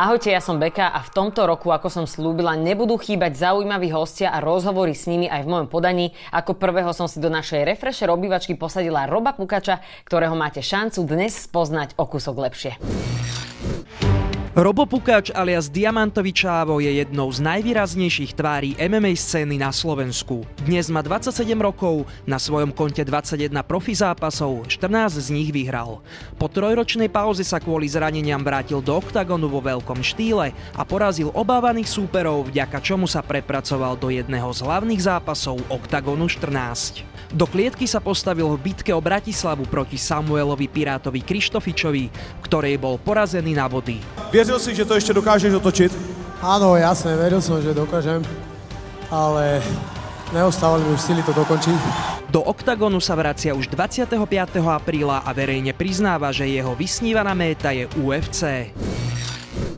Ahojte, ja som Beka a v tomto roku, ako som slúbila, nebudú chýbať zaujímaví hostia a rozhovory s nimi aj v mojom podaní. Ako prvého som si do našej refresher obývačky posadila Roba Pukača, ktorého máte šancu dnes spoznať o kúsok lepšie. Robo Pukač alias Diamantovi Čávo je jednou z najvýraznejších tvári MMA scény na Slovensku. Dnes má 27 rokov, na svojom konte 21 profi zápasov, 14 z nich vyhral. Po trojročnej pauze sa kvôli zraneniam vrátil do oktagonu vo veľkom štýle a porazil obávaných súperov, vďaka čomu sa prepracoval do jedného z hlavných zápasov oktagonu 14. Do klietky sa postavil v bitke o Bratislavu proti Samuelovi Pirátovi Krištofičovi, ktorej bol porazený na body. Věřil si, že to ještě dokážeš otočit? Áno, jasné, veril som, že dokážem, ale neostávali mi už sily to dokončiť. Do oktagonu sa vracia už 25. apríla a verejne priznáva, že jeho vysnívaná méta je UFC.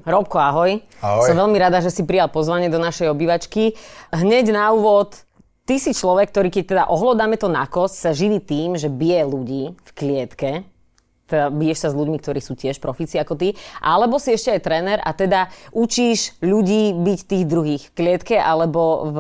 Robko, ahoj. Ahoj. Som veľmi rada, že si prijal pozvanie do našej obývačky. Hneď na úvod, ty si človek, ktorý keď teda ohľadáme to na kost, sa živí tým, že bije ľudí v klietke. Teda biješ sa s ľuďmi, ktorí sú tiež profíci ako ty. Alebo si ešte aj tréner a teda učíš ľudí byť tých druhých v klietke alebo v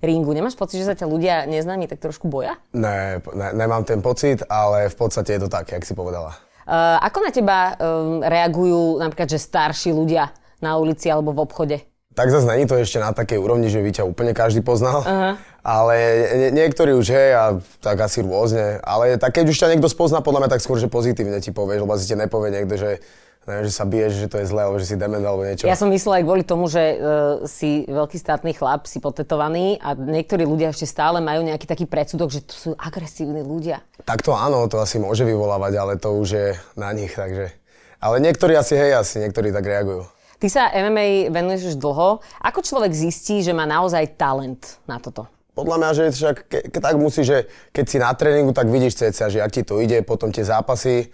ringu. Nemáš pocit, že sa ťa ľudia neznámi tak trošku boja? Ne, ne, nemám ten pocit, ale v podstate je to tak, jak si povedala. Uh, ako na teba um, reagujú napríklad, že starší ľudia na ulici alebo v obchode? Tak zase není to ešte na takej úrovni, že by ťa úplne každý poznal. Uh-huh. Ale nie, niektorí už hej a tak asi rôzne. Ale tak keď už ťa niekto spozná, podľa mňa tak skôr, že pozitívne ti povieš, lebo si ti nepovie niekto, že neviem, že sa biješ, že to je zlé, alebo že si dement alebo niečo. Ja som myslela aj kvôli tomu, že uh, si veľký státny chlap, si potetovaný a niektorí ľudia ešte stále majú nejaký taký predsudok, že to sú agresívni ľudia. Tak to áno, to asi môže vyvolávať, ale to už je na nich, takže... Ale niektorí asi, hej, asi niektorí tak reagujú. Ty sa MMA venuješ už dlho. Ako človek zistí, že má naozaj talent na toto? Podľa mňa, že však ke, tak musí, že keď si na tréningu, tak vidíš ceca, že ak ti to ide, potom tie zápasy,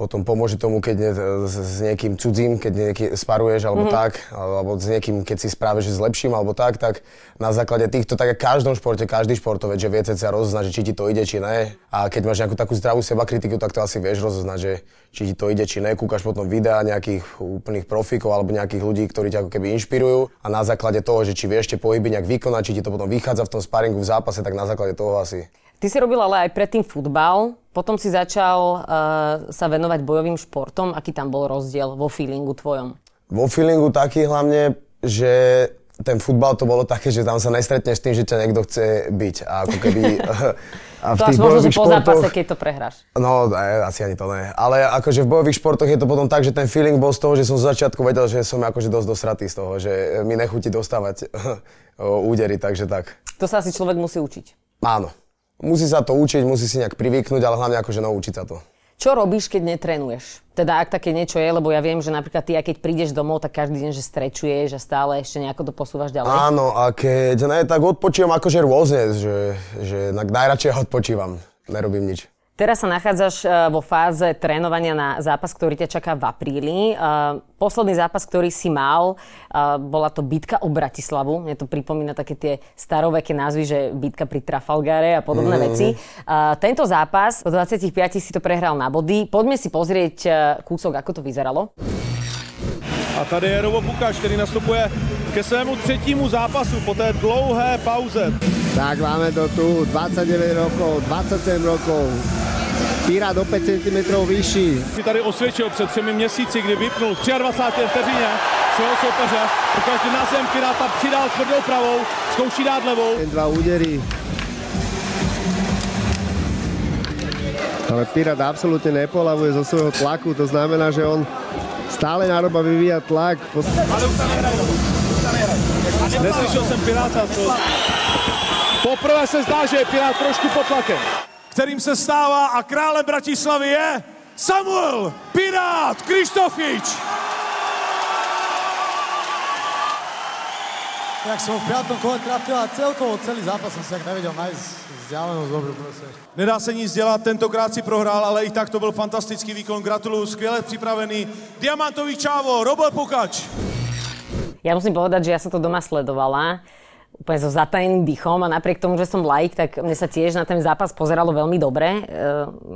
potom pomôže tomu, keď ne, s, niekým cudzím, keď nieký, sparuješ alebo mm-hmm. tak, alebo s niekým, keď si správe, že s lepším alebo tak, tak na základe týchto, tak v každom športe, každý športovec, že vie sa rozoznať, že či ti to ide, či ne. A keď máš nejakú takú zdravú seba kritiku, tak to asi vieš rozoznať, že či ti to ide, či ne. Kúkaš potom videá nejakých úplných profíkov alebo nejakých ľudí, ktorí ťa ako keby inšpirujú a na základe toho, že či vieš tie pohyby nejak vykonať, či ti to potom vychádza v tom sparingu v zápase, tak na základe toho asi. Ty si robil ale aj predtým futbal, potom si začal uh, sa venovať bojovým športom. Aký tam bol rozdiel vo feelingu tvojom? Vo feelingu taký hlavne, že ten futbal to bolo také, že tam sa nestretneš s tým, že ťa niekto chce byť. A ako keby... A v to až možno, že po zápase, keď to prehráš. No, ne, asi ani to ne. Ale akože v bojových športoch je to potom tak, že ten feeling bol z toho, že som z začiatku vedel, že som akože dosť dosratý z toho, že mi nechutí dostávať údery, takže tak. To sa asi človek musí učiť. Áno. Musí sa to učiť, musí si nejak privyknúť, ale hlavne akože naučiť sa to. Čo robíš, keď netrenuješ? Teda ak také niečo je, lebo ja viem, že napríklad ty, keď prídeš domov, tak každý deň, že strečuješ a stále ešte nejako to posúvaš ďalej. Áno, a keď ne, tak odpočívam akože rôzne, že, že najradšej odpočívam, nerobím nič. Teraz sa nachádzaš e, vo fáze trénovania na zápas, ktorý ťa čaká v apríli. E, posledný zápas, ktorý si mal, e, bola to bitka o Bratislavu. Mne to pripomína také tie staroveké názvy, že bitka pri Trafalgare a podobné mm. veci. Tento zápas, po 25 si to prehral na body. Poďme si pozrieť kúsok, ako to vyzeralo. A tady je Robo Bukaš, který nastupuje ke svému třetímu zápasu po té dlouhé pauze. Tak máme to tu, 29 rokov, 27 rokov, Pirát o 5 cm vyšší. Si tady osvědčil před třemi měsíci, kdy vypnul v 23. vteřině svého soupeře, protože na zem Piráta přidal tvrdou pravou, zkouší dát levou. Ten dva údery. Ale Pirát absolútne nepolavuje zo svojho tlaku, to znamená, že on stále nároba vyvíja tlak. Ale už sa nehrajú. Neslyšel jsem Piráta, to... Poprvé se zdá, že je Pirát trošku pod tlakem. Kterým se stává a králem Bratislavy je Samuel Pirát Krištofič. Jak som v piatom kole trafil a celkovo celý zápas som si tak nevedel nájsť vzdialenosť dobrú proste. Nedá se nic dělat, tentokrát si prohrál, ale i tak to byl fantastický výkon. Gratuluju, skvěle připravený. Diamantový čávo, Robert Pukač. Ja musím povedať, že ja som to doma sledovala úplne so zatajeným dýchom a napriek tomu, že som laik, tak mne sa tiež na ten zápas pozeralo veľmi dobre. E,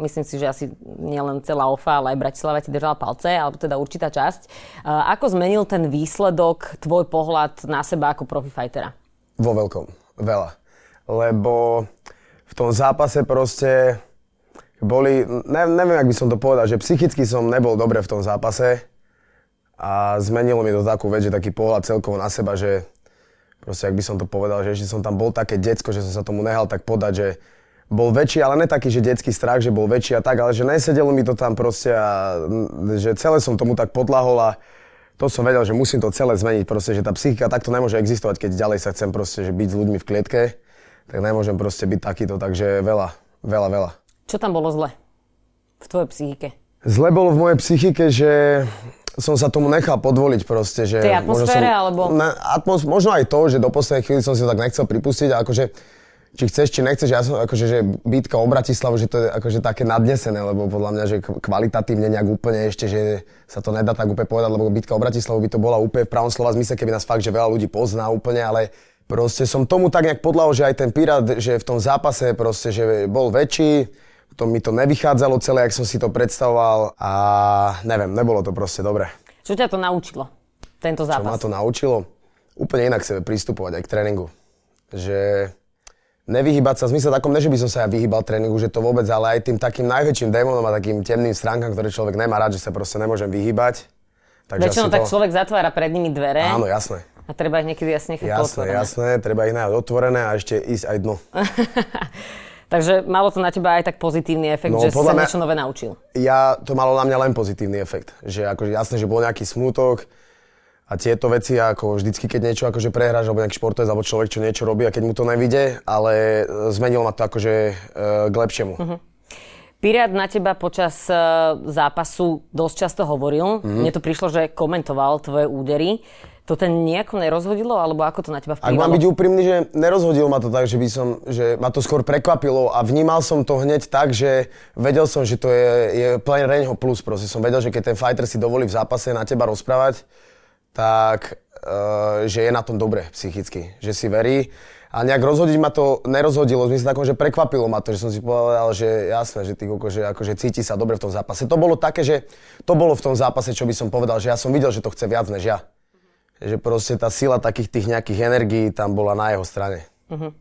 myslím si, že asi nielen celá OFA, ale aj Bratislava ti držala palce, alebo teda určitá časť. E, ako zmenil ten výsledok tvoj pohľad na seba ako profifightera? Vo veľkom. Veľa. Lebo v tom zápase proste boli, ne, neviem, jak by som to povedal, že psychicky som nebol dobre v tom zápase a zmenilo mi to takú vec, že taký pohľad celkovo na seba, že proste, ak by som to povedal, že ešte som tam bol také decko, že som sa tomu nehal tak podať, že bol väčší, ale ne taký, že detský strach, že bol väčší a tak, ale že nesedelo mi to tam proste a že celé som tomu tak podlahol a to som vedel, že musím to celé zmeniť, proste, že tá psychika takto nemôže existovať, keď ďalej sa chcem proste, že byť s ľuďmi v klietke, tak nemôžem proste byť takýto, takže veľa, veľa, veľa. Čo tam bolo zle v tvojej psychike? Zle bolo v mojej psychike, že som sa tomu nechal podvoliť proste, že... Tej atmosfére, som, alebo... Na, atmos, možno aj to, že do poslednej chvíli som si to tak nechcel pripustiť, a akože či chceš, či nechceš, ja som akože, že bitka o Bratislavu, že to je akože také nadnesené, lebo podľa mňa, že kvalitatívne nejak úplne ešte, že sa to nedá tak úplne povedať, lebo bitka o Bratislavu by to bola úplne v pravom slova zmysle, keby nás fakt, že veľa ľudí pozná úplne, ale proste som tomu tak nejak podľahol, že aj ten Pirát, že v tom zápase proste, že bol väčší, to mi to nevychádzalo celé, jak som si to predstavoval a neviem, nebolo to proste dobre. Čo ťa to naučilo, tento zápas? Čo ma to naučilo? Úplne inak sebe pristupovať aj k tréningu. Že nevyhybať sa, v zmysle takom, ne, že by som sa ja vyhýbal tréningu, že to vôbec, ale aj tým takým najväčším démonom a takým temným stránkam, ktoré človek nemá rád, že sa proste nemôžem vyhýbať. Takže Väčšinou tak to... človek zatvára pred nimi dvere. Áno, jasné. A treba ich niekedy jasne nechať Jasné, otvorené. jasné, treba ich najať otvorené a ešte ísť aj dno. Takže malo to na teba aj tak pozitívny efekt, no, že si sa mňa, niečo nové naučil. Ja, to malo na mňa len pozitívny efekt. Že akože jasné, že bol nejaký smútok a tieto veci, ako vždycky, keď niečo akože prehráš, alebo nejaký športovec, alebo človek, čo niečo robí a keď mu to nevíde, ale zmenilo ma to akože e, k lepšiemu. Uh-huh. Pirát na teba počas uh, zápasu dosť často hovoril. Mm-hmm. Mne to prišlo, že komentoval tvoje údery to ten nejako nerozhodilo, alebo ako to na teba vplyvalo? Ak mám byť úprimný, že nerozhodilo ma to tak, že by som, že ma to skôr prekvapilo a vnímal som to hneď tak, že vedel som, že to je, je plne Reňho plus proste. Som vedel, že keď ten fighter si dovolí v zápase na teba rozprávať, tak uh, že je na tom dobre psychicky, že si verí. A nejak rozhodiť ma to nerozhodilo, v takom, že prekvapilo ma to, že som si povedal, že jasné, že ty koko, že akože cíti sa dobre v tom zápase. To bolo také, že to bolo v tom zápase, čo by som povedal, že ja som videl, že to chce viac než ja že proste tá sila takých tých nejakých energií tam bola na jeho strane. Uh-huh.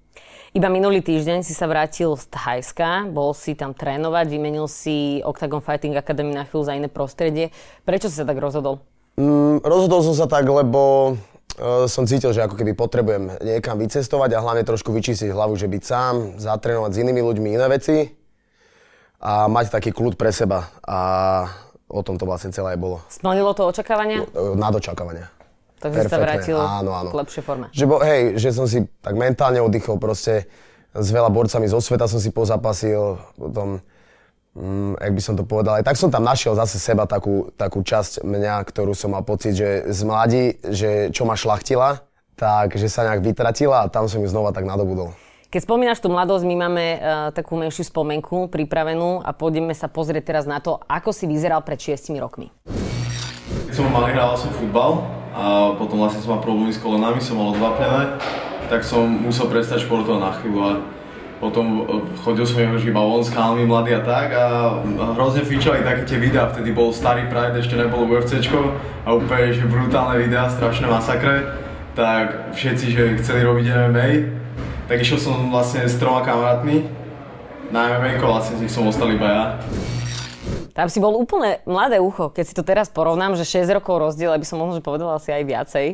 Iba minulý týždeň si sa vrátil z Thajska, bol si tam trénovať, vymenil si Octagon Fighting Academy na chvíľu za iné prostredie. Prečo si sa tak rozhodol? Mm, rozhodol som sa tak, lebo uh, som cítil, že ako keby potrebujem niekam vycestovať a hlavne trošku vyčistiť hlavu, že byť sám, zatrénovať s inými ľuďmi iné veci a mať taký kľud pre seba. A o tom to vlastne celé aj bolo. Splnilo to očakávania? Nad Takže Perfektne. sa vrátil áno, áno. k lepšej forme. Že bo, hej, že som si tak mentálne oddychol proste s veľa borcami zo sveta som si pozapasil, potom, mm, jak by som to povedal, aj tak som tam našiel zase seba takú, takú časť mňa, ktorú som mal pocit, že z mladí, že čo ma šlachtila, tak že sa nejak vytratila a tam som ju znova tak nadobudol. Keď spomínaš tú mladosť, my máme uh, takú menšiu spomenku pripravenú a pôjdeme sa pozrieť teraz na to, ako si vyzeral pred 6 rokmi. Keď som malý, hral som futbal a potom vlastne som mal problémy s kolenami, som mal odvapnené, tak som musel prestať športovať na chvíľu a potom e, chodil som iba von s chalmi mladý a tak a hrozne fičali také tie videá, vtedy bol starý Pride, ešte nebolo UFCčko a úplne že brutálne videá, strašné masakre, tak všetci, že chceli robiť MMA, tak išiel som vlastne s troma kamarátmi na MMA, vlastne z nich som ostal iba ja. Tam si bol úplne mladé ucho, keď si to teraz porovnám, že 6 rokov rozdiel, aby som možno povedala asi aj viacej.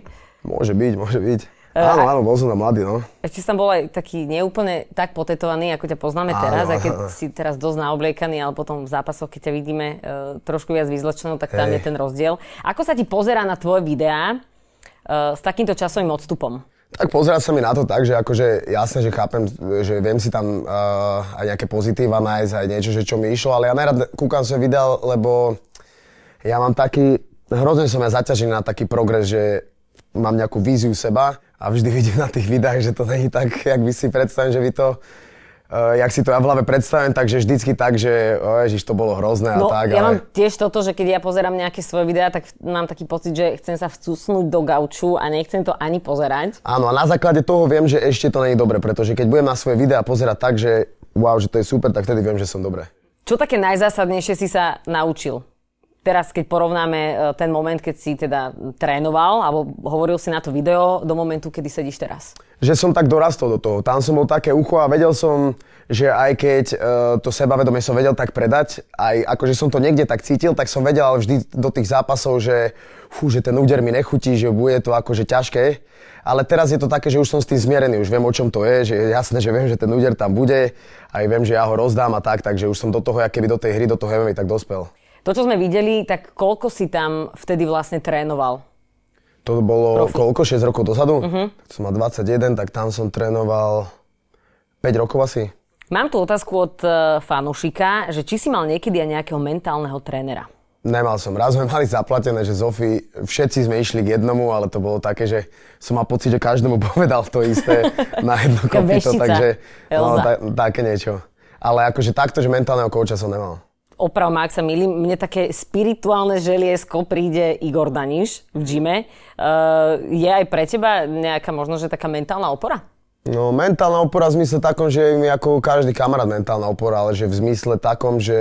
Môže byť, môže byť. Uh, áno, áno, bol som tam mladý, no. Ešte tam bol aj taký neúplne tak potetovaný, ako ťa poznáme áno, teraz, aj keď áno. si teraz dosť naobliekaný, ale potom v zápasoch, keď ťa vidíme uh, trošku viac vyzlečenú, tak tam hey. je ten rozdiel. Ako sa ti pozerá na tvoje videá uh, s takýmto časovým odstupom? Tak pozerať sa mi na to tak, že akože jasne, že chápem, že viem si tam uh, aj nejaké pozitíva nájsť, aj niečo, že čo mi išlo, ale ja najrad kúkam svoje videa, lebo ja mám taký, hrozne som ja zaťažený na taký progres, že mám nejakú víziu seba a vždy vidím na tých videách, že to není tak, jak by si predstavím, že by to uh, jak si to ja v hlave predstavím, takže vždycky tak, že oh, ježiš, to bolo hrozné no, a tak. ja ale... mám tiež toto, že keď ja pozerám nejaké svoje videá, tak mám taký pocit, že chcem sa vcúsnúť do gauču a nechcem to ani pozerať. Áno, a na základe toho viem, že ešte to nie je dobre, pretože keď budem na svoje videá pozerať tak, že wow, že to je super, tak vtedy viem, že som dobre. Čo také najzásadnejšie si sa naučil? Teraz, keď porovnáme e, ten moment, keď si teda trénoval, alebo hovoril si na to video, do momentu, kedy sedíš teraz. Že som tak dorastol do toho. Tam som bol také ucho a vedel som, že aj keď uh, to sebavedomie som vedel tak predať, aj akože som to niekde tak cítil, tak som vedel vždy do tých zápasov, že, fú, že ten úder mi nechutí, že bude to akože ťažké. Ale teraz je to také, že už som s tým zmierený, už viem o čom to je, že je jasné, že viem, že ten úder tam bude, aj viem, že ja ho rozdám a tak, takže už som do toho, keby do tej hry, do toho MMA tak dospel. To, čo sme videli, tak koľko si tam vtedy vlastne trénoval? To bolo Profi. koľko? 6 rokov dozadu? Uh-huh. Som mal 21, tak tam som trénoval 5 rokov asi. Mám tu otázku od uh, fanušika, že či si mal niekedy aj nejakého mentálneho trénera? Nemal som. Raz sme mali zaplatené, že Zofi, všetci sme išli k jednomu, ale to bolo také, že som mal pocit, že každému povedal to isté na jedno kopito, takže no, Elza. ta, také niečo. Ale akože takto, že mentálneho kouča som nemal. Oprav ma, ak sa milím, mne také spirituálne želiesko príde Igor Daniš v gyme. Uh, je aj pre teba nejaká možno, že taká mentálna opora? No, mentálna opora v zmysle takom, že mi ako každý kamarát mentálna opora, ale že v zmysle takom, že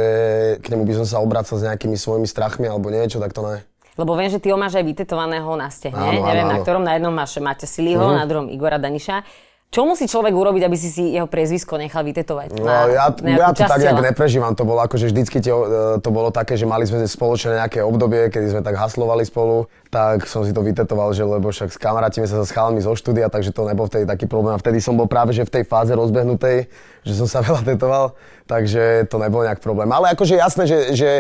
k nemu by som sa obracal s nejakými svojimi strachmi alebo niečo, tak to ne. Lebo viem, že ty ho máš aj vytetovaného na stehne. Áno, áno, Neviem, na áno. ktorom. Na jednom máš Maťa Siliho, na druhom Igora Daniša. Čo musí človek urobiť, aby si si jeho priezvisko nechal vytetovať? No, ja, ja to tak nejak neprežívam. To bolo akože vždycky tie, e, to bolo také, že mali sme spoločné nejaké obdobie, kedy sme tak haslovali spolu, tak som si to vytetoval, že lebo však s kamarátime sa s chalami zo štúdia, takže to nebol vtedy taký problém. A vtedy som bol práve že v tej fáze rozbehnutej, že som sa veľa tetoval, takže to nebol nejak problém. Ale akože jasné, že, že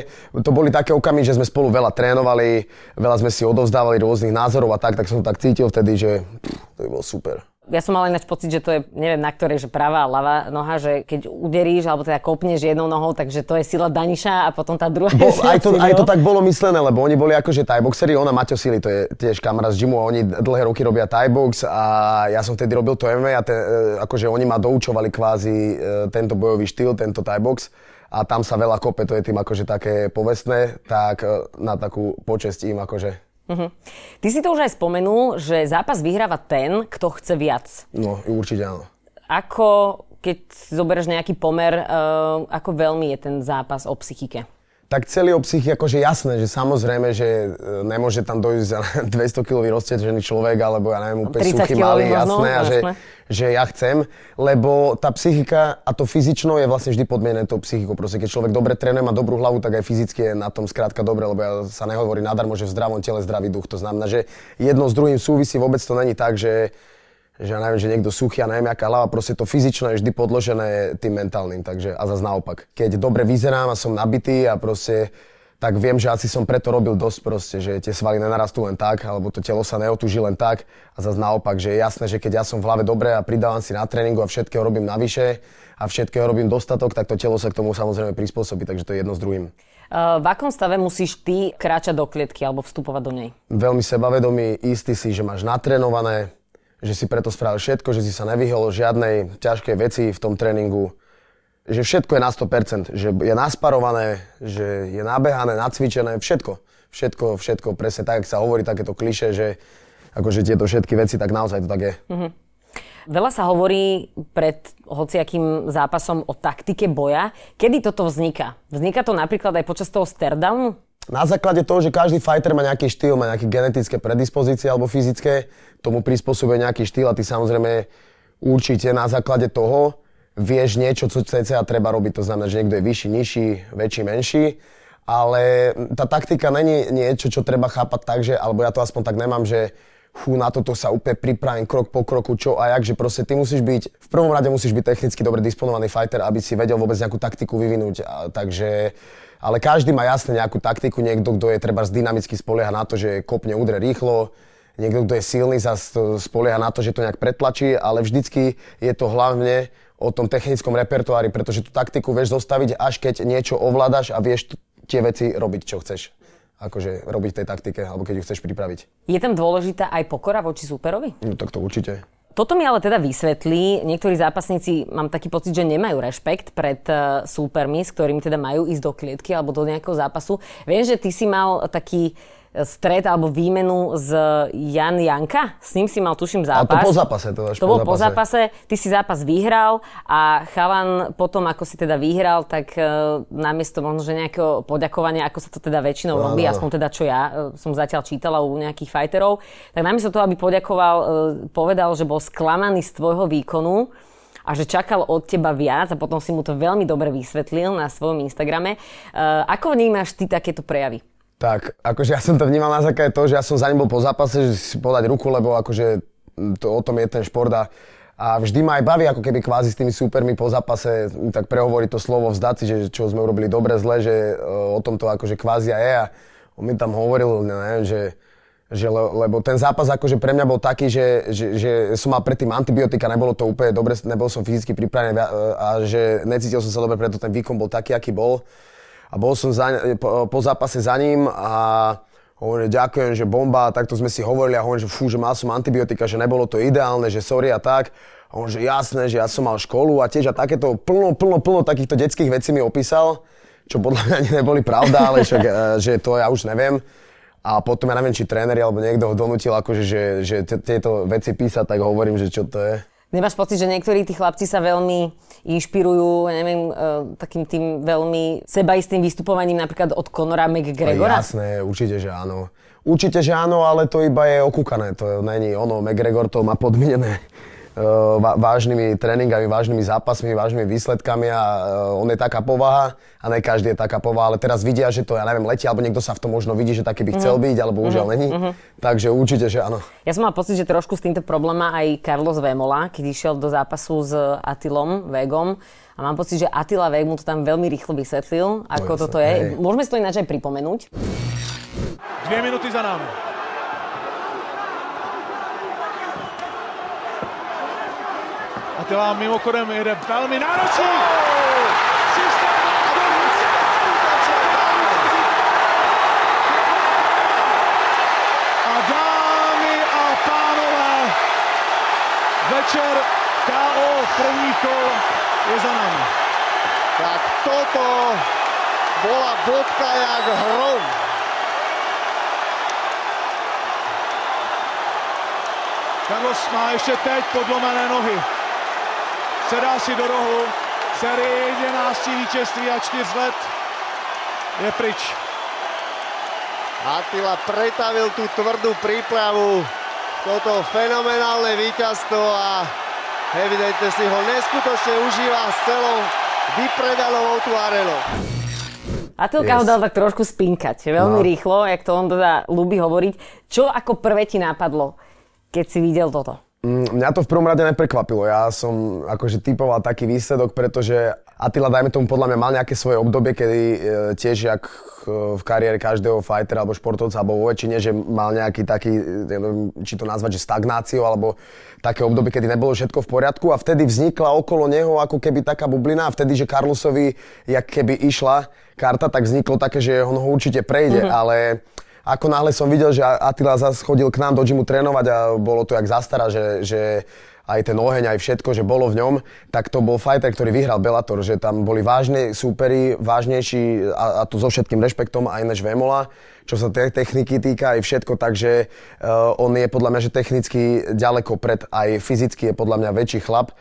to boli také okamy, že sme spolu veľa trénovali, veľa sme si odovzdávali rôznych názorov a tak, tak som tak cítil vtedy, že pff, to by bolo super. Ja som mal ináč pocit, že to je, neviem na ktorej, že pravá a ľavá noha, že keď uderíš alebo teda kopneš jednou nohou, takže to je sila Daniša a potom tá druhá Bo, aj, to, aj to tak bolo myslené, lebo oni boli akože Thai boxeri, ona Maťo Sili, to je tiež kamarát z gymu a oni dlhé roky robia Thai box a ja som vtedy robil to MMA a te, e, akože oni ma doučovali kvázi e, tento bojový štýl, tento Thai box a tam sa veľa kope, to je tým akože také povestné, tak e, na takú počesť im akože. Ty si to už aj spomenul, že zápas vyhráva ten, kto chce viac. No, určite áno. Ako, keď zoberieš nejaký pomer, uh, ako veľmi je ten zápas o psychike? Tak celý o psychii, akože jasné, že samozrejme, že e, nemôže tam dojsť za 200 kg roztečený človek, alebo ja neviem, úplne 30 suchý kilový malý, jasné, a že, že ja chcem, lebo tá psychika a to fyzično je vlastne vždy podmienené tou psychikou. Proste keď človek dobre trénuje, má dobrú hlavu, tak aj fyzicky je na tom skrátka dobre, lebo ja sa nehovorí nadarmo, že v zdravom tele zdravý duch. To znamená, že jedno s druhým súvisí, vôbec to není tak, že že ja neviem, že niekto suchý a neviem, aká hlava, proste to fyzično je vždy podložené tým mentálnym, takže a zase naopak. Keď dobre vyzerám a som nabitý a proste tak viem, že asi som preto robil dosť proste, že tie svaly nenarastú len tak, alebo to telo sa neotúži len tak a zase naopak, že je jasné, že keď ja som v hlave dobre a pridávam si na tréningu a všetkého robím navyše a všetkého robím dostatok, tak to telo sa k tomu samozrejme prispôsobí, takže to je jedno s druhým. Uh, v akom stave musíš ty kráčať do klietky alebo vstupovať do nej? veľmi sebavedomý, istý si, že máš natrénované, že si preto spravil všetko, že si sa nevyhol žiadnej ťažkej veci v tom tréningu, že všetko je na 100%, že je nasparované, že je nabehané, nacvičené, všetko. Všetko, všetko, presne tak, ak sa hovorí takéto kliše, že akože tieto všetky veci, tak naozaj to tak je. Veľa sa hovorí pred hociakým zápasom o taktike boja. Kedy toto vzniká? Vzniká to napríklad aj počas toho stairdownu? Na základe toho, že každý fighter má nejaký štýl, má nejaké genetické predispozície alebo fyzické, tomu prispôsobuje nejaký štýl a ty samozrejme určite na základe toho vieš niečo, čo cca treba robiť. To znamená, že niekto je vyšší, nižší, väčší, menší. Ale tá taktika není niečo, čo treba chápať tak, že, alebo ja to aspoň tak nemám, že fú, na toto sa úplne pripravím krok po kroku, čo a jak, že proste ty musíš byť, v prvom rade musíš byť technicky dobre disponovaný fighter, aby si vedel vôbec nejakú taktiku vyvinúť. A, takže, ale každý má jasne nejakú taktiku, niekto, kto je treba dynamicky spolieha na to, že kopne, udre rýchlo, niekto, kto je silný, sa spolieha na to, že to nejak pretlačí, ale vždycky je to hlavne o tom technickom repertoári, pretože tú taktiku vieš zostaviť, až keď niečo ovládaš a vieš tie veci robiť, čo chceš. akože robiť tej taktike, alebo keď ju chceš pripraviť. Je tam dôležitá aj pokora voči súperovi? No tak to určite. Toto mi ale teda vysvetlí, niektorí zápasníci, mám taký pocit, že nemajú rešpekt pred uh, súpermi, s ktorými teda majú ísť do klietky alebo do nejakého zápasu. Viem, že ty si mal taký stret alebo výmenu z Jan Janka. S ním si mal, tuším, zápas. Ale to po zápase. To, až to po bol po zápase. Ty si zápas vyhral a chalan potom, ako si teda vyhral, tak uh, namiesto možno, že nejakého poďakovania, ako sa to teda väčšinou no, robí, no. aspoň teda čo ja uh, som zatiaľ čítala u nejakých fighterov, tak namiesto toho, aby poďakoval, uh, povedal, že bol sklamaný z tvojho výkonu, a že čakal od teba viac a potom si mu to veľmi dobre vysvetlil na svojom Instagrame. Uh, ako vnímaš ty takéto prejavy? Tak, akože ja som to vnímal na základe toho, že ja som za ním bol po zápase, že si podať ruku, lebo akože to, o tom je ten šport a, a vždy ma aj baví ako keby kvázi s tými súpermi po zápase tak prehovoriť to slovo vzdať si, že čo sme urobili dobre, zle, že uh, o tom to akože kvázi je a on mi tam hovoril, neviem, že, že le, lebo ten zápas akože pre mňa bol taký, že, že, že som mal predtým antibiotika, nebolo to úplne dobre, nebol som fyzicky pripravený a, a že necítil som sa dobre, preto ten výkon bol taký, aký bol a bol som za, po, po zápase za ním a hovorím, ďakujem, že bomba, takto sme si hovorili a hovorím, že fú, že mal som antibiotika, že nebolo to ideálne, že sorry a tak. A on, že jasné, že ja som mal školu a tiež a takéto plno, plno, plno takýchto detských vecí mi opísal, čo podľa mňa ani neboli pravda, ale však, e, že to ja už neviem. A potom ja neviem, či tréneri alebo niekto ho donútil, akože, že, že tieto veci písať, tak hovorím, že čo to je. Nemáš pocit, že niektorí tí chlapci sa veľmi inšpirujú, neviem, uh, takým tým veľmi sebaistým vystupovaním napríklad od Conora McGregora? Jasné, určite, že áno. Určite, že áno, ale to iba je okúkané. To není ono. McGregor to má podmienené vážnymi tréningami, vážnymi zápasmi, vážnymi výsledkami a on je taká povaha a ne každý je taká povaha, ale teraz vidia, že to, ja neviem, letí, alebo niekto sa v tom možno vidí, že taký by chcel mm-hmm. byť, alebo už mm-hmm. není. Mm-hmm. Takže určite, že áno. Ja som mal pocit, že trošku s týmto problém aj Carlos Vemola, keď išiel do zápasu s Atilom Vegom. A mám pocit, že Attila Veg mu to tam veľmi rýchlo vysvetlil, ako no, toto je. Hej. Môžeme si to ináč aj pripomenúť. Dvě minuty za námi. Attila mimochodem jede velmi náročný. A dámy a pánové, večer KO prvních kol je za nami. Tak toto bola bodka jak hrom. Carlos má ještě teď podlomené nohy sedá si do rohu, série 11 vítězství a 4 let je pryč. Attila pretavil tú tvrdú prípravu, toto fenomenálne víťazstvo a evidentne si ho neskutočne užíva s celou vypredalovou tú arenou. Atilka yes. ho dal tak trošku spinkať, veľmi no. rýchlo, jak to on teda ľúbi hovoriť. Čo ako prvé ti napadlo, keď si videl toto? Mm, mňa to v prvom rade neprekvapilo. Ja som akože typoval taký výsledok, pretože Attila, dajme tomu, podľa mňa mal nejaké svoje obdobie, kedy e, tiež jak e, v kariére každého fightera alebo športovca, alebo vo väčšine, že mal nejaký taký, e, neviem, či to nazvať, že stagnáciu, alebo také obdobie, kedy nebolo všetko v poriadku a vtedy vznikla okolo neho ako keby taká bublina a vtedy, že Carlosovi, jak keby išla karta, tak vzniklo také, že on ho určite prejde, mm-hmm. ale ako náhle som videl, že Attila zase chodil k nám do gymu trénovať a bolo to jak zastara, že, že aj ten oheň, aj všetko, že bolo v ňom, tak to bol fighter, ktorý vyhral Bellator, že tam boli vážne súperi, vážnejší a, a to so všetkým rešpektom aj než Vemola, čo sa te- techniky týka aj všetko, takže uh, on je podľa mňa, že technicky ďaleko pred, aj fyzicky je podľa mňa väčší chlap,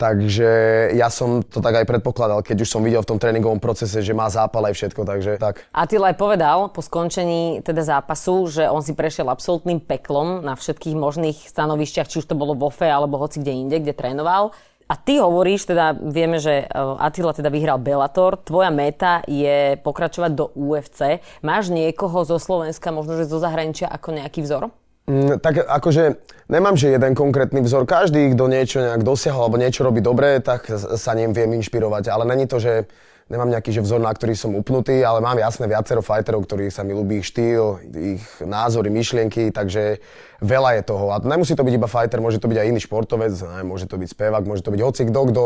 Takže ja som to tak aj predpokladal, keď už som videl v tom tréningovom procese, že má zápal aj všetko, takže tak. Attila aj povedal po skončení teda zápasu, že on si prešiel absolútnym peklom na všetkých možných stanovišťach, či už to bolo vo FE alebo hoci kde inde, kde trénoval. A ty hovoríš, teda vieme, že e, Attila teda vyhral Bellator, tvoja meta je pokračovať do UFC. Máš niekoho zo Slovenska, možno že zo zahraničia ako nejaký vzor? Mm, tak akože nemám, že jeden konkrétny vzor. Každý, kto niečo nejak dosiahol alebo niečo robí dobre, tak sa ním viem inšpirovať. Ale není to, že nemám nejaký že vzor, na ktorý som upnutý, ale mám jasné viacero fighterov, ktorí sa mi ľúbi ich štýl, ich názory, myšlienky, takže veľa je toho. A nemusí to byť iba fighter, môže to byť aj iný športovec, môže to byť spevák, môže to byť hoci kto, kto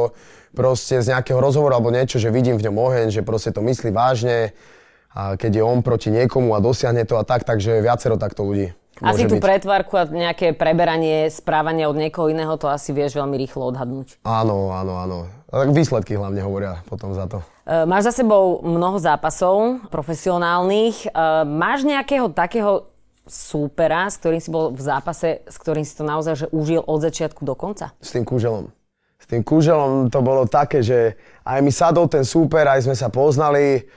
proste z nejakého rozhovoru alebo niečo, že vidím v ňom oheň, že proste to myslí vážne, a keď je on proti niekomu a dosiahne to a tak, takže viacero takto ľudí. Asi tú byť. pretvárku a nejaké preberanie správania od niekoho iného, to asi vieš veľmi rýchlo odhadnúť. Áno, áno, áno. A tak výsledky hlavne hovoria potom za to. E, Máš za sebou mnoho zápasov profesionálnych. E, Máš nejakého takého súpera, s ktorým si bol v zápase, s ktorým si to naozaj že užil od začiatku do konca? S tým kúželom. S tým kúželom to bolo také, že aj mi sadol ten súper, aj sme sa poznali,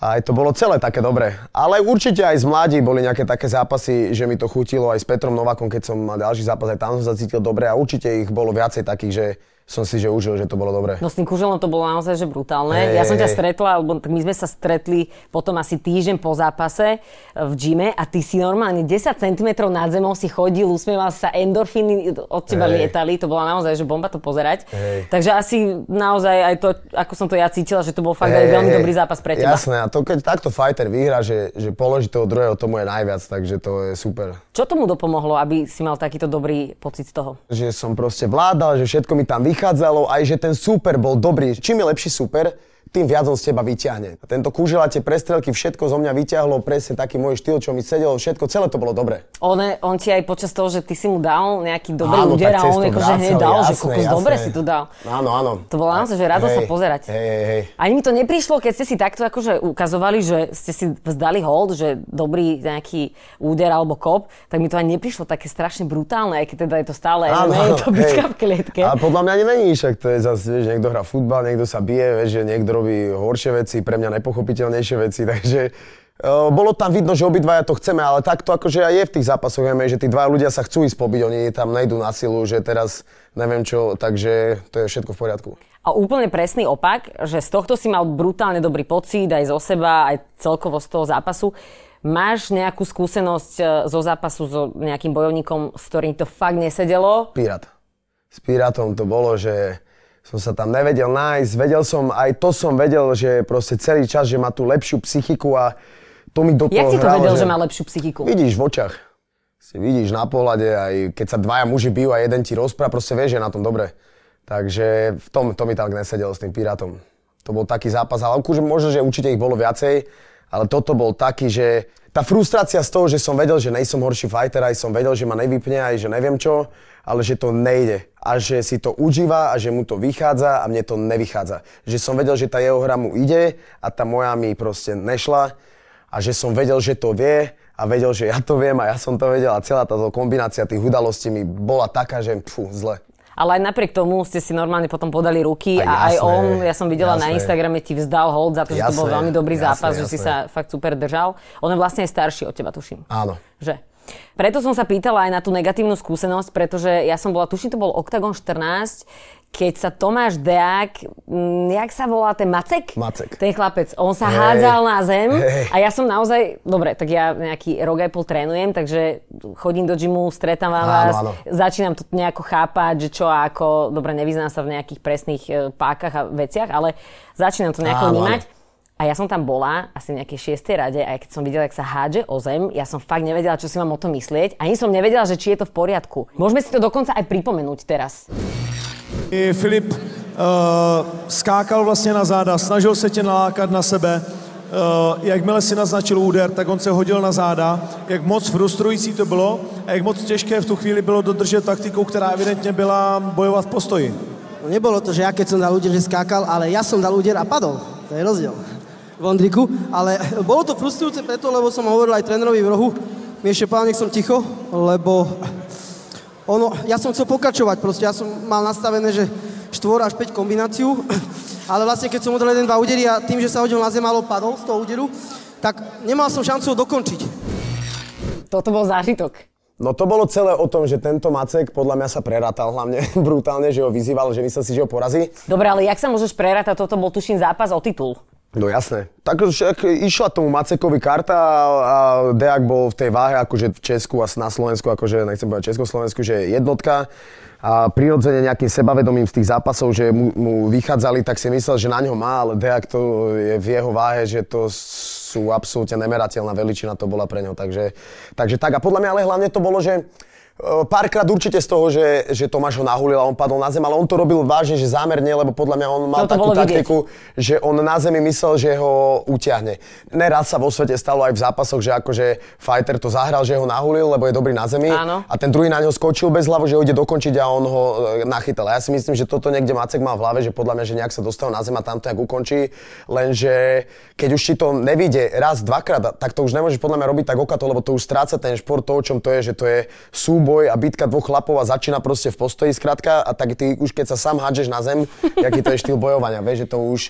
aj to bolo celé také dobré. Ale určite aj z mladí boli nejaké také zápasy, že mi to chutilo aj s Petrom Novakom, keď som mal ďalší zápas, aj tam som sa cítil dobre a určite ich bolo viacej takých, že som si že užil, že to bolo dobre. No s tým kuželom to bolo naozaj že brutálne. Hej, ja som ťa hej. stretla, lebo my sme sa stretli potom asi týždeň po zápase v gyme a ty si normálne 10 cm nad zemou si chodil, usmieval sa, endorfíny od teba Hej. lietali, to bola naozaj že bomba to pozerať. Hej. Takže asi naozaj aj to, ako som to ja cítila, že to bol fakt aj Hej, veľmi hej. dobrý zápas pre teba. Jasné, a to keď takto fighter vyhra, že, že položí toho druhého, tomu je najviac, takže to je super. Čo tomu dopomohlo, aby si mal takýto dobrý pocit z toho? Že som proste vládal, že všetko mi tam vychádzalo, aj že ten super bol dobrý. Čím je lepší super, tým viac on z teba vyťahne. A tento kúžela tie prestrelky, všetko zo mňa vyťahlo, presne taký môj štýl, čo mi sedelo, všetko, celé to bolo dobre. On, on ti aj počas toho, že ty si mu dal nejaký dobrý Áno, úder a on akože hneď dal, že jasné, kokos jasné. dobre si to dal. Áno, áno. To bolo naozaj, že rado sa pozerať. Hej, hej, hej. Ani mi to neprišlo, keď ste si takto akože ukazovali, že ste si vzdali hold, že dobrý nejaký úder alebo kop, tak mi to ani neprišlo také strašne brutálne, aj keď teda je to stále MMA, je to bitka v klietke. A podľa mňa ani není, však to je zase, vieš, niekto hrá futbal, niekto sa bije, vieš, že niekto robí horšie veci, pre mňa nepochopiteľnejšie veci, takže uh, bolo tam vidno, že obidvaja to chceme, ale takto akože aj je v tých zápasoch MMA, že tí dva ľudia sa chcú ísť pobiť, oni tam nejdú na silu, že teraz neviem čo, takže to je všetko v poriadku. A úplne presný opak, že z tohto si mal brutálne dobrý pocit aj zo seba, aj celkovo z toho zápasu. Máš nejakú skúsenosť e, zo zápasu so nejakým bojovníkom, s ktorým to fakt nesedelo? Pirát. S Pirátom to bolo, že som sa tam nevedel nájsť, vedel som, aj to som vedel, že proste celý čas, že má tú lepšiu psychiku a to mi do Jak toho si to hralo, vedel, že má lepšiu psychiku? Vidíš v očach. Si vidíš na pohľade, aj keď sa dvaja muži bijú a jeden ti rozpráva, proste vieš, že je na tom dobre. Takže v tom, to mi tak nesedelo s tým Pirátom. To bol taký zápas, ale možno, že určite ich bolo viacej, ale toto bol taký, že tá frustrácia z toho, že som vedel, že nejsom horší fighter, aj som vedel, že ma nevypne, aj že neviem čo, ale že to nejde. A že si to užíva a že mu to vychádza a mne to nevychádza. Že som vedel, že tá jeho hra mu ide a tá moja mi proste nešla a že som vedel, že to vie a vedel, že ja to viem a ja som to vedel a celá táto kombinácia tých udalostí mi bola taká, že pfú, zle. Ale aj napriek tomu ste si normálne potom podali ruky A a, aj jasné, on, ja som videla na jasné. Instagrame, ti vzdal hold za to, že to bol Jasné, veľmi dobrý jasné, zápas, že si jasné. sa fakt super držal. On je vlastne aj starší od teba, tuším. Áno. Že? Preto som sa pýtala aj na tú negatívnu skúsenosť, pretože ja som bola, tuším, to bol Octagon 14, keď sa Tomáš Deák, mm, jak sa volá ten Macek? Macek. Ten chlapec, on sa Hej. hádzal na zem Hej. a ja som naozaj, dobre, tak ja nejaký rok aj pol trénujem, takže chodím do gymu, stretávam Áno, vás, áno. začínam to nejako chápať, že čo a ako, dobre, nevyznám sa v nejakých presných e, pákach a veciach, ale začínam to nejako Áno, vnímať. áno. A ja som tam bola asi v nejakej šiestej rade a keď som videla, jak sa hádže o zem, ja som fakt nevedela, čo si mám o tom myslieť. Ani som nevedela, že či je to v poriadku. Môžeme si to dokonca aj pripomenúť teraz. I Filip uh, skákal vlastně na záda, snažil se tě nalákat na sebe. Uh, jakmile si naznačil úder, tak on se hodil na záda. Jak moc frustrující to bylo a jak moc těžké v tu chvíli bylo dodržet taktiku, která evidentně byla bojovat v postoji. No nebolo to, že ja keď som dal úder, že skákal, ale ja som dal úder a padol. To je rozdiel. V. Ale bolo to frustrujúce preto, lebo som hovoril aj trénerovi v rohu, mi ešte povedal, nech som ticho, lebo ono, ja som chcel pokračovať, proste ja som mal nastavené, že 4 až 5 kombináciu, ale vlastne keď som udal jeden, dva údery a tým, že sa hodil na zem, alebo padol z toho úderu, tak nemal som šancu ho dokončiť. Toto bol zážitok. No to bolo celé o tom, že tento Macek podľa mňa sa prerátal hlavne brutálne, že ho vyzýval, že myslel si, že ho porazí. Dobre, ale jak sa môžeš prerátať? Toto bol tuším zápas o titul. No jasné. Tak však išla tomu Macekovi karta a, Deak bol v tej váhe akože v Česku a na Slovensku, akože nechcem povedať Československu, že je jednotka a prirodzene nejakým sebavedomím z tých zápasov, že mu, mu vychádzali, tak si myslel, že na ňo má, ale Deak to je v jeho váhe, že to sú absolútne nemerateľná veličina to bola pre ňo. Takže, takže tak. A podľa mňa ale hlavne to bolo, že Párkrát určite z toho, že, že Tomáš ho nahulil a on padol na zem, ale on to robil vážne, že zámerne, lebo podľa mňa on mal To takú bolo vidieť. taktiku, že on na zemi myslel, že ho utiahne. Neraz sa vo svete stalo aj v zápasoch, že akože fighter to zahral, že ho nahulil, lebo je dobrý na zemi Áno. a ten druhý na neho skočil bez hlavu, že ho ide dokončiť a on ho e, nachytal. A ja si myslím, že toto niekde Macek mal v hlave, že podľa mňa, že nejak sa dostal na zem a tam to nejak ukončí, lenže keď už ti to nevíde raz, dvakrát, tak to už nemôžeš podľa mňa robiť tak okato, lebo to už stráca ten šport to, o čom to je, že to je súboj a bitka dvoch chlapov a začína proste v postoji skrátka a tak ty už keď sa sám hádžeš na zem, jaký to je štýl bojovania, vieš, že to už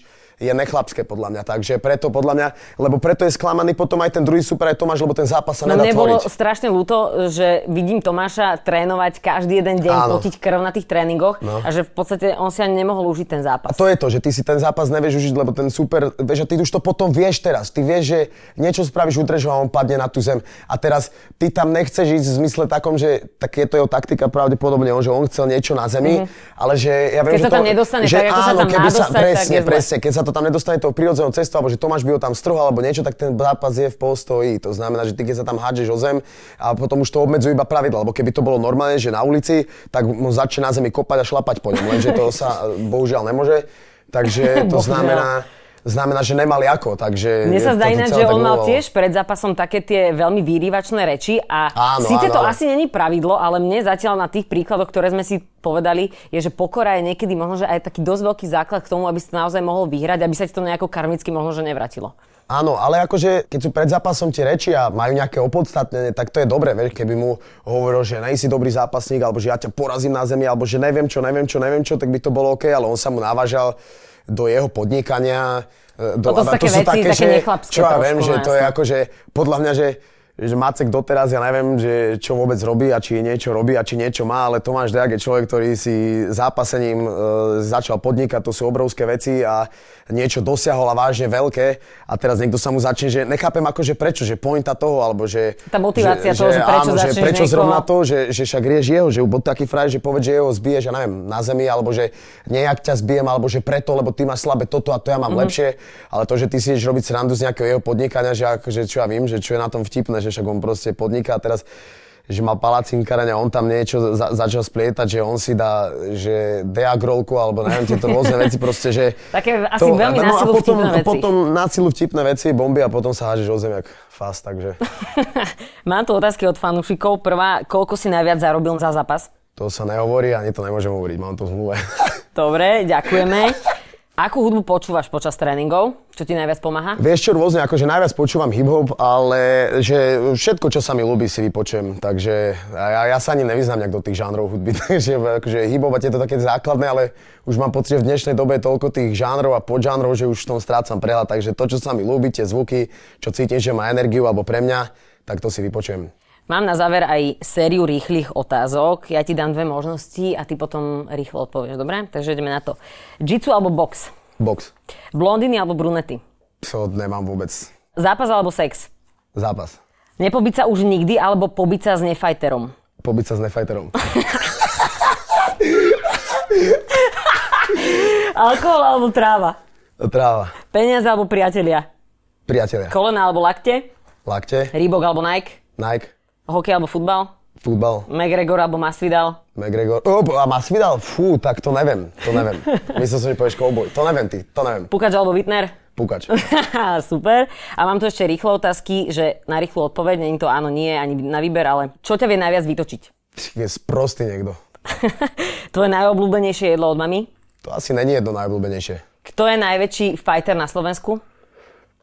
je nechlapské podľa mňa, takže preto podľa mňa, lebo preto je sklamaný potom aj ten druhý super aj Tomáš, lebo ten zápas sa No nedá mne bolo tvoriť. strašne ľúto, že vidím Tomáša trénovať každý jeden deň, Áno. potiť krv na tých tréningoch No. a že v podstate on si ani nemohol užiť ten zápas. To je to, že ty si ten zápas nevieš užiť, lebo ten super, vieš, a ty už to potom vieš teraz. Ty vieš, že niečo spravíš, ho a on padne na tú zem. A teraz ty tam nechceš ísť v zmysle takom, že tak je to jeho taktika pravdepodobne, on, že on chcel niečo na zemi, ale že ja viem. Keď že sa to, tam nedostane že tak, ako sa tam keby dostať, tak presne, presne, keď sa to tam nedostane tou prirodzenou cestou, alebo že Tomáš by ho tam strhol alebo niečo, tak ten zápas je v postoji. To znamená, že ty keď sa tam hádžeš o zem a potom už to obmedzujú iba pravidla, lebo keby to bolo normálne, že na ulici, tak mu začne na zemi kopať a šlapať po ňom, lenže to sa eh, bohužiaľ nemôže. Takže to znamená, znamená, že nemali ako, takže... Mne sa zdá ináč, že on mal tiež pred zápasom také tie veľmi výrivačné reči a Áno, síce áno, to asi není pravidlo, ale mne zatiaľ na tých príkladoch, ktoré sme si povedali, je, že pokora je niekedy možno, že aj taký dosť veľký základ k tomu, aby si to naozaj mohol vyhrať, aby sa ti to nejako karmicky možno, že nevratilo. Áno, ale akože, keď sú pred zápasom tie reči a majú nejaké opodstatnenie, tak to je dobré, vieš, keby mu hovoril, že nejsi dobrý zápasník, alebo že ja ťa porazím na zemi, alebo že neviem čo, neviem čo, neviem čo, tak by to bolo OK, ale on sa mu navážal do jeho podnikania. e, Do, Toto sú a také veci, také že, nechlapské Čo ja viem, že no to je jasné. akože, podľa mňa, že že Macek doteraz, ja neviem, že čo vôbec robí a či niečo robí a či niečo má, ale Tomáš Dejak je človek, ktorý si zápasením e, začal podnikať, to sú obrovské veci a niečo dosiahol a vážne veľké. A teraz niekto sa mu začne, že nechápem akože prečo, že pointa toho, alebo že... Tá motivácia toho, že prečo áno, že prečo niekoho- zrovna to, že, že však rieš jeho, že bol taký frajer, že povedz, že jeho zbiješ, ja neviem, na zemi, alebo že nejak ťa zbijem, alebo že preto, lebo ty máš slabé toto a to ja mám Mhm. lepšie, ale to, že ty si ideš robiť srandu z nejakého jeho podnikania, že akože čo ja vím, že čo je na tom vtipné, že však on proste podniká teraz že mal palacínkareň a on tam niečo za, začal splietať, že on si dá, že deagrolku, alebo neviem, tieto rôzne veci proste, že... Také asi veľmi na no a silu potom, vtipné veci. potom na silu vtipné veci, bomby a potom sa hážeš o zem jak fast, takže Mám tu otázky od fanúšikov. Prvá, koľko si najviac zarobil za zápas? to sa nehovorí, ani to nemôžem hovoriť, mám to v zmluve. Dobre, ďakujeme. Akú hudbu počúvaš počas tréningov? Čo ti najviac pomáha? Vieš čo, rôzne, akože najviac počúvam hip-hop, ale že všetko, čo sa mi ľúbi, si vypočujem. Takže ja, ja sa ani nevyznám nejak do tých žánrov hudby. Takže akože hip-hop a tieto také základné, ale už mám pocit, že v dnešnej dobe je toľko tých žánrov a podžánrov, že už v tom strácam prehľad. Takže to, čo sa mi ľúbi, tie zvuky, čo cítim, že má energiu alebo pre mňa, tak to si vypočujem. Mám na záver aj sériu rýchlych otázok. Ja ti dám dve možnosti a ty potom rýchlo odpovieš, dobre? Takže ideme na to. Jitsu alebo box? Box. Blondiny alebo brunety? To nemám vôbec. Zápas alebo sex? Zápas. Nepobiť sa už nikdy alebo pobiť sa s nefajterom? Pobiť sa s nefajterom. Alkohol alebo tráva? Tráva. Peniaze alebo priatelia? Priatelia. Kolena alebo lakte? Lakte. Reebok alebo Nike? Nike. Hokej alebo futbal? Futbal. McGregor alebo Masvidal? McGregor. Oh, a Masvidal? Fú, tak to neviem. To neviem. Myslel som, že povieš kouboj. To neviem ty. To neviem. Pukač alebo Wittner? Pukač. Super. A mám tu ešte rýchle otázky, že na rýchlu odpoveď, není to áno, nie, ani na výber, ale čo ťa vie najviac vytočiť? Je sprostý niekto. Tvoje najobľúbenejšie jedlo od mami? To asi není jedno najobľúbenejšie. Kto je najväčší fighter na Slovensku?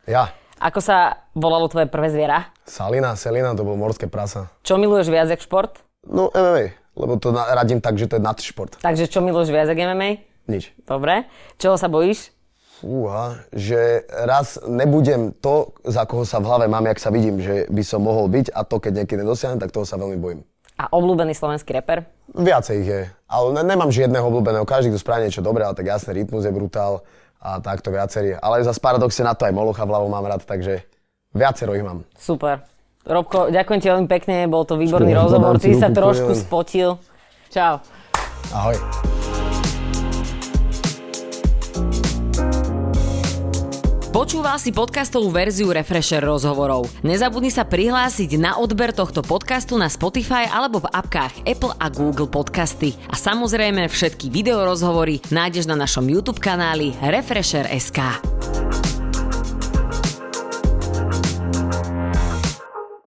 Ja. Ako sa volalo tvoje prvé zviera? Salina, Selina, to bol morské prasa. Čo miluješ viac jak šport? No MMA, lebo to na, radím tak, že to je nadšport. Takže čo miluješ viac jak MMA? Nič. Dobre. Čoho sa bojíš? Fúha, že raz nebudem to, za koho sa v hlave mám, jak sa vidím, že by som mohol byť a to, keď niekedy dosiahnem, tak toho sa veľmi bojím. A obľúbený slovenský reper? Viacej ich je, ale ne, nemám žiadneho obľúbeného, každý, kto spraví niečo dobré, ale tak jasne, rytmus je brutál a takto viacerí. Ale zase paradoxne na to aj Molocha v hlavu mám rád, takže viacero ich mám. Super. Robko, ďakujem ti veľmi pekne, bol to výborný Čo, rozhovor, ty sa trošku poviem. spotil. Čau. Ahoj. Počúval si podcastovú verziu Refresher rozhovorov. Nezabudni sa prihlásiť na odber tohto podcastu na Spotify alebo v apkách Apple a Google Podcasty. A samozrejme všetky videorozhovory nájdeš na našom YouTube kanáli Refresher.sk.